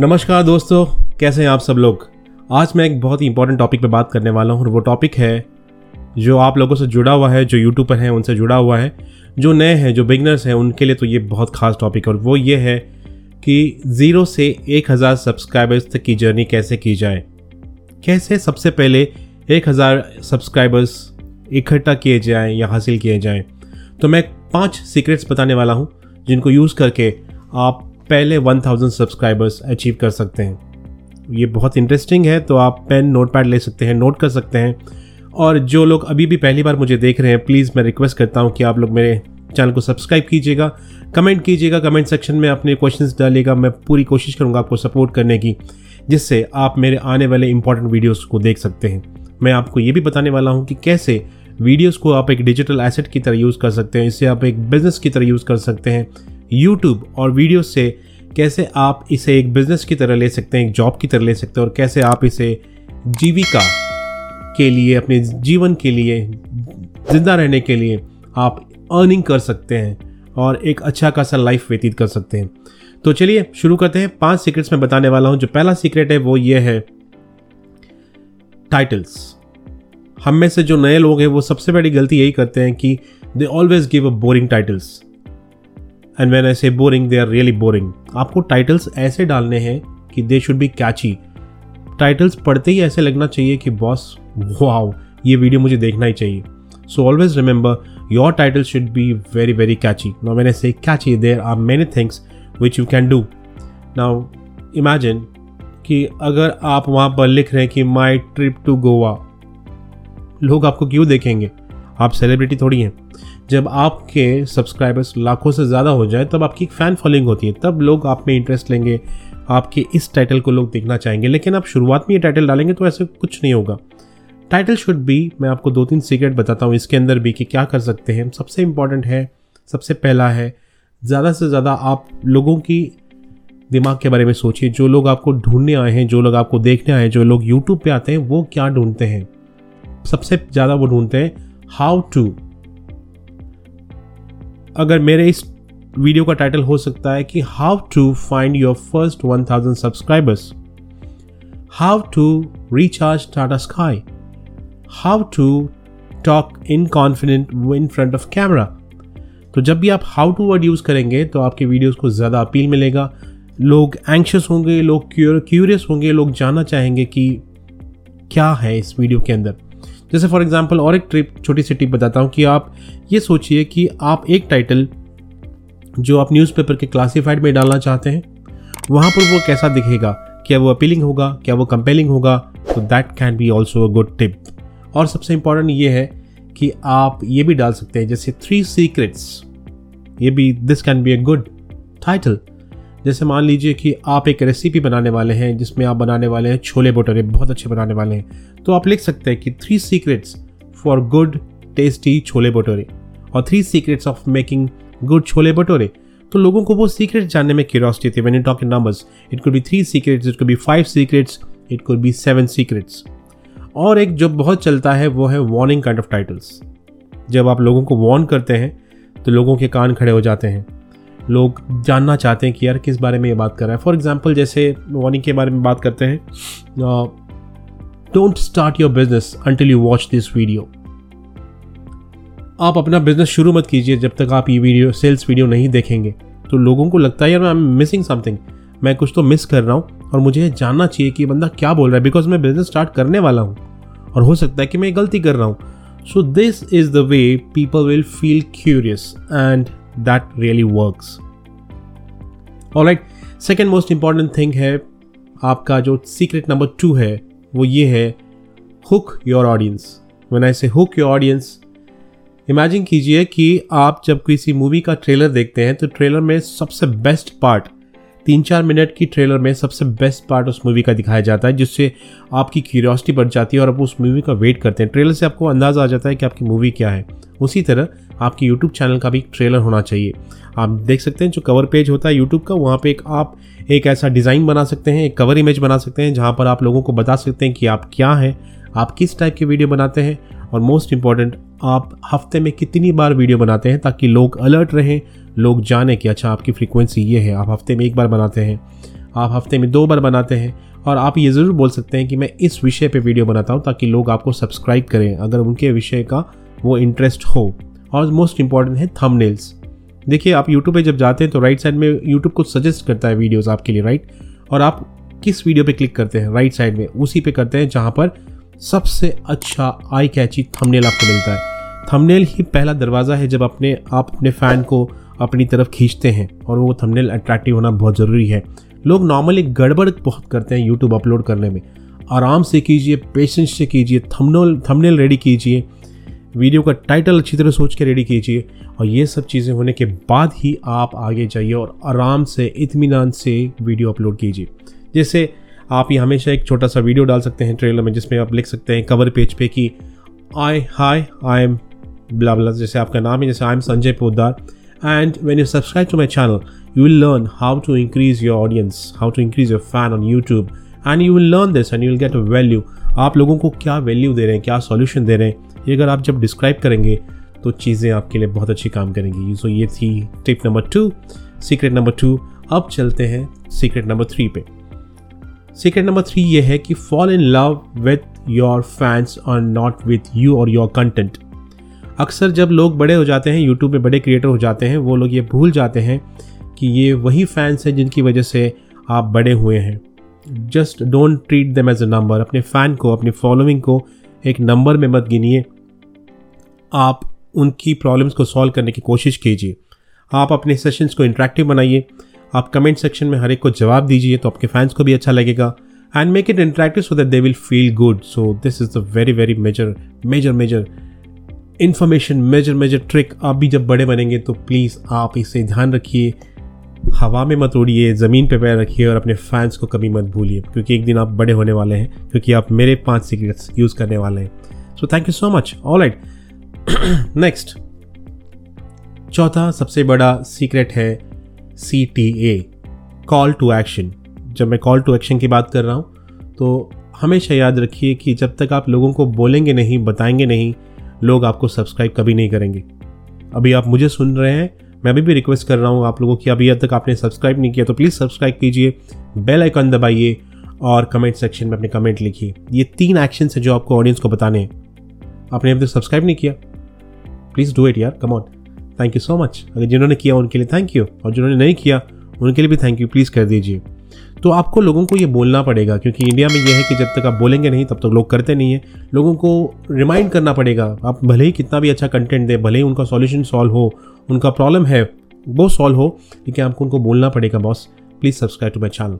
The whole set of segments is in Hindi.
नमस्कार दोस्तों, कैसे हैं आप सब लोग? आज मैं एक बहुत ही इंपॉर्टेंट टॉपिक पे बात करने वाला हूँ और वो टॉपिक है जो आप लोगों से जुड़ा हुआ है, जो यूट्यूब पर हैं, उनसे जुड़ा हुआ है, जो नए हैं, जो बिगनर्स हैं, उनके लिए तो ये बहुत खास टॉपिक है और वो ये है कि ज़ीरो से एक हज़ार सब्सक्राइबर्स तक की जर्नी कैसे की जाए? कैसे सबसे पहले एक हज़ार सब्सक्राइबर्स इकट्ठा किए जाएँ या हासिल किए जाएँ? तो मैं पाँच सीक्रेट्स बताने वाला हूँ जिनको यूज़ करके आप पहले 1000 सब्सक्राइबर्स अचीव कर सकते हैं। ये बहुत इंटरेस्टिंग है तो आप पेन नोट पैड ले सकते हैं नोट कर सकते हैं। और जो लोग अभी भी पहली बार मुझे देख रहे हैं प्लीज़ मैं रिक्वेस्ट करता हूँ कि आप लोग मेरे चैनल को सब्सक्राइब कीजिएगा। कमेंट कीजिएगा कमेंट सेक्शन में अपने क्वेश्चंस डालिएगा, मैं पूरी कोशिश करूँगा आपको सपोर्ट करने की, जिससे आप मेरे आने वाले इंपॉर्टेंट वीडियोस को देख सकते हैं। मैं आपको ये भी बताने वाला हूँ कि कैसे वीडियोस को आप एक डिजिटल एसेट की तरह यूज़ कर सकते हैं, इसे आप एक बिज़नेस की तरह यूज़ कर सकते हैं। यूट्यूब और वीडियो से कैसे आप इसे एक बिज़नेस की तरह ले सकते हैं, एक जॉब की तरह ले सकते हैं और कैसे आप इसे जीविका के लिए, अपने जीवन के लिए, ज़िंदा रहने के लिए आप अर्निंग कर सकते हैं और एक अच्छा खासा लाइफ व्यतीत कर सकते हैं। तो चलिए शुरू करते हैं। पाँच सीक्रेट्स मैं बताने वाला हूँ। जो पहला सीक्रेट है वो ये है टाइटल्स हम में से जो नए लोग हैं वो सबसे बड़ी गलती यही करते हैं कि they always give a boring titles and when I say boring they are really boring आपको टाइटल्स ऐसे डालने हैं कि they should be catchy titles पढ़ते ही ऐसे लगना चाहिए कि बॉस वाओ ये वीडियो मुझे देखना ही चाहिए. So always remember your title should be very very catchy now मैंने say catchy there are many things which you can do now imagine कि अगर आप वहाँ पर लिख रहे हैं कि माई ट्रिप टू गोवा लोग आपको क्यों देखेंगे? आप सेलिब्रिटी थोड़ी हैं। जब आपके सब्सक्राइबर्स लाखों से ज़्यादा हो जाए, तब आपकी एक फ़ैन फॉलोइंग होती है। तब लोग आप में इंटरेस्ट लेंगे, आपके इस टाइटल को लोग देखना चाहेंगे। लेकिन आप शुरुआत में ये टाइटल डालेंगे तो ऐसे कुछ नहीं होगा। टाइटल शुड बी मैं आपको दो तीन सीक्रेट बताता हूँ इसके अंदर भी कि क्या कर सकते हैं। सबसे इंपॉर्टेंट है, सबसे पहला है, ज़्यादा से ज़्यादा आप लोगों की दिमाग के बारे में सोचिए। जो लोग आपको ढूँढने आए हैं, जो लोग आपको देखने आए हैं, जो लोग यूट्यूब पे आते हैं, वो क्या ढूंढते हैं? सबसे ज़्यादा वो ढूंढते हैं हाउ टू। अगर मेरे इस वीडियो का टाइटल हो सकता है कि how to find your first 1000 subscribers. How to recharge Tata sky. How to talk in confident in front of camera. तो जब भी आप हाउ टू वर्ड यूज़ करेंगे तो आपके वीडियोस को ज़्यादा अपील मिलेगा। लोग एंक्शस होंगे, लोग क्यूरियस होंगे, लोग जानना चाहेंगे कि क्या है इस वीडियो के अंदर। जैसे फॉर एग्ज़ाम्पल और एक ट्रिप छोटी सी टिप बताता हूँ कि आप ये सोचिए कि आप एक टाइटल जो आप न्यूज़पेपर के क्लासीफाइड में डालना चाहते हैं, वहाँ पर वो कैसा दिखेगा? क्या वो अपीलिंग होगा? क्या वो कंपेलिंग होगा? तो that can be also a good tip और सबसे इंपॉर्टेंट ये है कि आप ये भी डाल सकते हैं, जैसे थ्री सीक्रेट्स ये भी this can be a good title जैसे मान लीजिए कि आप एक रेसिपी बनाने वाले हैं, जिसमें आप बनाने वाले हैं छोले भटूरे, बहुत अच्छे बनाने वाले हैं। तो आप लिख सकते हैं कि three secrets for good tasty chole bhature और three secrets of making good chole bhature. तो लोगों को वो सीक्रेट जानने में क्यूरियोसिटी थी। When you talk in numbers it could be three secrets it could be five secrets it could be seven secrets और एक जो बहुत चलता है, वो है वार्निंग काइंड ऑफ़ टाइटल्स जब आप लोगों को वार्न करते हैं तो लोगों के कान खड़े हो जाते हैं। लोग जानना चाहते हैं कि यार किस बारे में ये बात कर रहा है। फॉर एग्ज़ाम्पल जैसे वार्निंग के बारे में बात करते हैं don't start your business until you watch this video आप अपना बिज़नेस शुरू मत कीजिए जब तक आप ये वीडियो सेल्स वीडियो नहीं देखेंगे। तो लोगों को लगता है, यार आई एम मिसिंग समथिंग मैं कुछ तो मिस कर रहा हूँ और मुझे जानना चाहिए कि बंदा क्या बोल रहा है बिकॉज़ मैं बिज़नेस स्टार्ट करने वाला हूँ और हो सकता है कि मैं गलती कर रहा हूँ। So this is the way people will feel curious and that really works. Alright, second most important thing है आपका जो सीक्रेट नंबर टू है वो ये है hook your audience when I say hook your audience imagine कीजिए कि आप जब किसी मूवी का ट्रेलर देखते हैं तो ट्रेलर में सबसे बेस्ट पार्ट तीन चार मिनट की ट्रेलर में सबसे बेस्ट पार्ट उस मूवी का दिखाया जाता है जिससे आपकी क्यूरियोसिटी बढ़ जाती है और आप उस मूवी का वेट करते हैं। ट्रेलर से आपको अंदाज़ा आ जाता है कि आपकी मूवी क्या है। उसी तरह आपके यूट्यूब चैनल का भी ट्रेलर होना चाहिए। आप देख सकते हैं जो कवर पेज होता है यूट्यूब का, वहाँ पे एक आप एक ऐसा डिज़ाइन बना सकते हैं, एक कवर इमेज बना सकते हैं, जहाँ पर आप लोगों को बता सकते हैं कि आप क्या हैं, आप किस टाइप की वीडियो बनाते हैं और मोस्ट इंपॉर्टेंट आप हफ़्ते में कितनी बार वीडियो बनाते हैं ताकि लोग अलर्ट रहें, लोग जाने कि अच्छा आपकी फ्रीक्वेंसी ये है, आप हफ़्ते में एक बार बनाते हैं, आप हफ़्ते में दो बार बनाते हैं और आप ये ज़रूर बोल सकते हैं कि मैं इस विषय पे वीडियो बनाता हूँ ताकि लोग आपको सब्सक्राइब करें, अगर उनके विषय का वो इंटरेस्ट हो। और मोस्ट इंपॉर्टेंट है थंबनेल्स देखिए, आप यूट्यूब पे जब जाते हैं तो राइट साइड में यूट्यूब को सजेस्ट करता है वीडियोस आपके लिए राइट और आप किस वीडियो पे क्लिक करते हैं राइट साइड में, उसी पे करते हैं जहाँ पर सबसे अच्छा आई कैची थंबनेल आपको मिलता है। थंबनेल ही पहला दरवाज़ा है जब अपने, आप अपने फ़ैन को अपनी तरफ़ खींचते हैं, और वो थंबनेल अट्रैक्टिव होना बहुत ज़रूरी है। लोग नॉर्मली गड़बड़ बहुत करते हैं यूट्यूब अपलोड करने में। आराम से कीजिए पेशेंस से कीजिए थंबनेल थंबनेल रेडी कीजिए। वीडियो का टाइटल अच्छी तरह सोच के रेडी कीजिए और ये सब चीज़ें होने के बाद ही आप आगे जाइए और आराम से इतमान से वीडियो अपलोड कीजिए। जैसे आप ये हमेशा एक छोटा सा वीडियो डाल सकते हैं ट्रेलर में, जिसमें आप लिख सकते हैं कवर पेज पे कि I hi I am blah blah जैसे आपका नाम है, जैसे I am Sanjay Podar and when you subscribe to my channel you will learn how to increase your audience how to increase your fan on YouTube and you will learn this and you will get a value. आप लोगों को क्या वैल्यू दे रहे हैं, क्या सॉल्यूशन दे रहे हैं? ये अगर आप जब डिस्क्राइब करेंगे तो चीज़ें आपके लिए बहुत अच्छी काम करेंगी। सो ये थी tip number two secret number two अब चलते हैं सीक्रेट नंबर थ्री पे। सीक्रेट नंबर थ्री ये है कि fall in love with your fans और नॉट विथ यू और योर कंटेंट अक्सर जब लोग बड़े हो जाते हैं यूट्यूब में बड़े क्रिएटर हो जाते हैं, वो लोग ये भूल जाते हैं कि ये वही फैंस हैं जिनकी वजह से आप बड़े हुए हैं। Just don't treat them as a number अपने फ़ैन को, अपनी फॉलोइंग को एक नंबर में मत गिनिए। आप उनकी प्रॉब्लम्स को सॉल्व करने की कोशिश कीजिए। आप अपने सेशंस को इंटरेक्टिव बनाइए। आप कमेंट सेक्शन में हर एक को जवाब दीजिए तो आपके फैंस को भी अच्छा लगेगा। And make it interactive so that they will feel good so this is the very very major major major information major major trick आप भी जब बड़े बनेंगे तो प्लीज़ आप इसे ध्यान रखिए। हवा में मत उड़िए, ज़मीन पे पैर रखिए और अपने फैंस को कभी मत भूलिए। क्योंकि एक दिन आप बड़े होने वाले हैं, क्योंकि आप मेरे पाँच सीक्रेट्स यूज़ करने वाले हैं। So thank you so much all right next चौथा सबसे बड़ा सीक्रेट है C T A call to action जब मैं कॉल टू एक्शन की बात कर रहा हूँ तो हमेशा याद रखिए कि जब तक आप लोगों को बोलेंगे नहीं, बताएँगे नहीं, लोग आपको सब्सक्राइब कभी नहीं करेंगे। अभी आप मुझे सुन रहे हैं, मैं अभी भी रिक्वेस्ट कर रहा हूँ आप लोगों की, अभी अब तक आपने सब्सक्राइब नहीं किया तो प्लीज़ सब्सक्राइब कीजिए बेल आइकन दबाइए और कमेंट सेक्शन में अपने कमेंट लिखिए। ये तीन एक्शन है जो आपको ऑडियंस को बताने हैं। आपने अभी तक सब्सक्राइब नहीं किया? प्लीज़ डू इट यार come on thank you so much अगर जिन्होंने किया उनके लिए थैंक यू और जिन्होंने नहीं किया उनके लिए भी थैंक यू प्लीज़ कर दीजिए तो आपको लोगों को ये बोलना पड़ेगा, क्योंकि इंडिया में ये है कि जब तक आप बोलेंगे नहीं, तब तक लोग करते नहीं है। लोगों को रिमाइंड करना पड़ेगा, आप भले ही कितना भी अच्छा कंटेंट दें, भले ही उनका सॉल्यूशन सॉल्व हो, उनका प्रॉब्लम है, वो सॉल्व हो, लेकिन आपको उनको बोलना पड़ेगा, boss please subscribe to my channel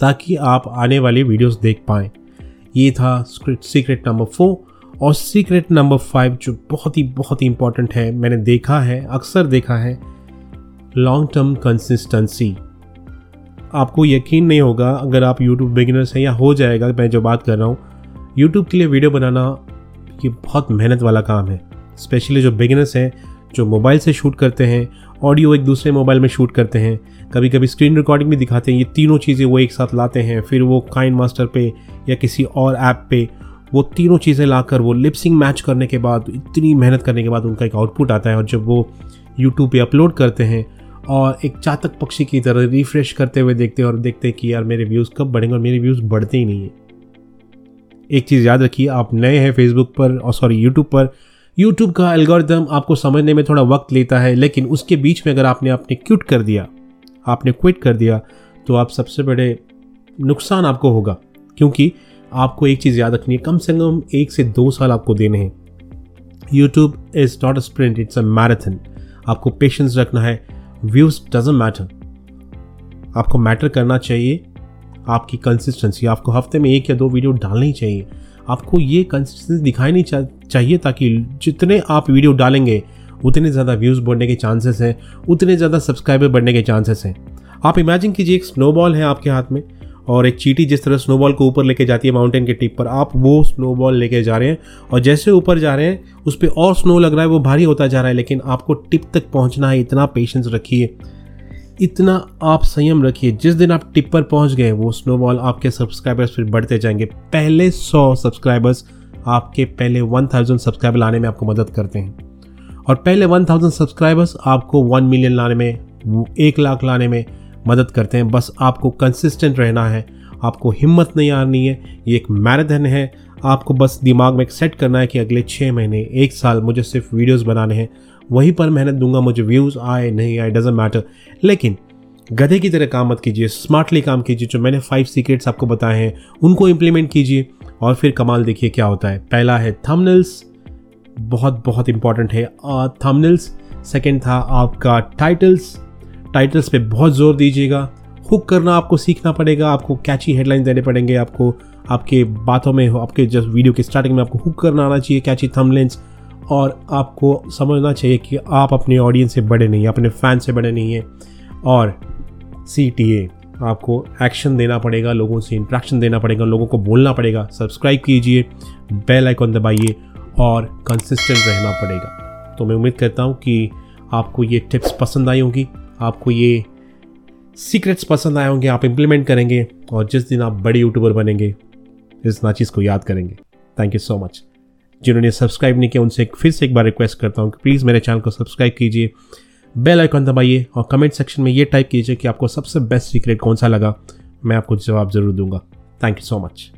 ताकि आप आने वाली वीडियोस देख पाएँ। ये था सीक्रेट नंबर फोर और सीक्रेट नंबर फाइव जो बहुत ही बहुत ही इंपॉर्टेंट है, मैंने देखा है, अक्सर देखा है लॉन्ग टर्म कंसिस्टेंसी आपको यकीन नहीं होगा, अगर आप यूट्यूब बिगिनर्स हैं या हो जाएगा, मैं जो बात कर रहा हूँ यूट्यूब के लिए वीडियो बनाना ये बहुत मेहनत वाला काम है। स्पेशली जो बिगिनर्स हैं, जो मोबाइल से शूट करते हैं ऑडियो एक दूसरे मोबाइल में शूट करते हैं। कभी कभी स्क्रीन रिकॉर्डिंग भी दिखाते हैं, ये तीनों चीज़ें वो एक साथ लाते हैं, फिर वो काइन मास्टर पे या किसी और ऐप पे वो तीनों चीज़ें लाकर, वो लिपसिंग मैच करने के बाद, इतनी मेहनत करने के बाद उनका एक आउटपुट आता है और जब वो यूट्यूब पे अपलोड करते हैं और एक चातक पक्षी की तरह रिफ्रेश करते हुए देखते हैं और देखते हैं कि यार मेरे व्यूज़ कब बढ़ेंगे और मेरे व्यूज़ बढ़ते ही नहीं है। एक चीज़ याद रखिए, आप नए हैं फेसबुक पर और सॉरी यूट्यूब पर। यूट्यूब का एल्गोरिदम आपको समझने में थोड़ा वक्त लेता है, लेकिन उसके बीच में अगर आपने आपने क्यूट कर दिया, आपने क्विट कर दिया तो आप सबसे बड़े नुकसान आपको होगा, क्योंकि आपको एक चीज़ याद रखनी है कम से कम एक से दो साल आपको देने हैं। YouTube is not a sprint it's a marathon आपको पेशेंस रखना है। व्यूज़ डजेंट मैटर आपको मैटर करना चाहिए आपकी कंसिस्टेंसी आपको हफ़्ते में एक या दो वीडियो डालनी चाहिए। आपको ये कंसिस्टेंसी दिखानी चा, चाहिए ताकि जितने आप वीडियो डालेंगे उतने ज़्यादा व्यूज़ बढ़ने के चांसेस हैं उतने ज़्यादा सब्सक्राइबर बढ़ने के चांसेस हैं। आप इमेजिन कीजिए एक स्नोबॉल है आपके हाथ में। और एक चीटी जिस तरह स्नोबॉल को ऊपर लेके जाती है माउंटेन के टिप पर, आप वो स्नोबॉल लेके जा रहे हैं और जैसे ऊपर जा रहे हैं, उस पर और स्नो लग रहा है, वो भारी होता जा रहा है, लेकिन आपको टिप तक पहुँचना है, इतना पेशेंस रखिए। इतना आप संयम रखिए, जिस दिन आप टिप पर पहुँच गए, वो स्नोबॉल आपके सब्सक्राइबर्स फिर बढ़ते जाएँगे। पहले सौ सब्सक्राइबर्स आपके पहले वन थाउज़ेंड सब्सक्राइबर लाने में आपको मदद करते हैं। और पहले वन थाउज़ेंड सब्सक्राइबर्स आपको वन मिलियन लाने में, एक लाख लाने में मदद करते हैं। बस आपको कंसिस्टेंट रहना है। आपको हिम्मत नहीं आनी है। ये एक मैराथन है। आपको बस दिमाग में एक सेट करना है कि अगले छः महीने, एक साल मुझे सिर्फ़ वीडियोस बनाने हैं। वहीं पर मेहनत दूँगा, मुझे व्यूज़ आए, नहीं आए डजेंट मैटर लेकिन गधे की तरह काम मत कीजिए। स्मार्टली काम कीजिए। जो मैंने फाइव सीक्रेट्स आपको बताए हैं, उनको इम्प्लीमेंट कीजिए। और फिर कमाल देखिए क्या होता है। पहला है थंबनेल्स बहुत बहुत इंपॉर्टेंट है। थंबनेल्स सेकंड था आपका टाइटल्स टाइटल्स पे बहुत ज़ोर दीजिएगा। हुक करना आपको सीखना पड़ेगा, आपको कैची हेडलाइन देने पड़ेंगे, आपको, आपके बातों में आपके जस्ट वीडियो के स्टार्टिंग में आपको हुक करना आना चाहिए कैची थंबनेल्स और आपको समझना चाहिए कि आप अपने ऑडियंस से बड़े नहीं हैं, अपने फ़ैन से बड़े नहीं हैं। और सी टी ए आपको एक्शन देना पड़ेगा, लोगों से इंट्रैक्शन देना पड़ेगा, लोगों को बोलना पड़ेगा। सब्सक्राइब कीजिए बेल आइकॉन दबाइए, और कंसिस्टेंट रहना पड़ेगा। तो मैं उम्मीद करता हूँ कि आपको ये टिप्स पसंद आई होंगी। आपको ये सीक्रेट्स पसंद आए होंगे, आप इम्प्लीमेंट करेंगे और जिस दिन आप बड़े यूट्यूबर बनेंगे, इस नाचीज़ को याद करेंगे। थैंक यू सो मच जिन्होंने सब्सक्राइब नहीं किया, उनसे फिर से एक बार रिक्वेस्ट करता हूँ कि प्लीज़ मेरे चैनल को सब्सक्राइब कीजिए। बेल आइकॉन दबाइए और कमेंट सेक्शन में ये टाइप कीजिए कि आपको सबसे बेस्ट सीक्रेट कौन सा लगा। मैं आपको जवाब ज़रूर दूँगा। Thank you so much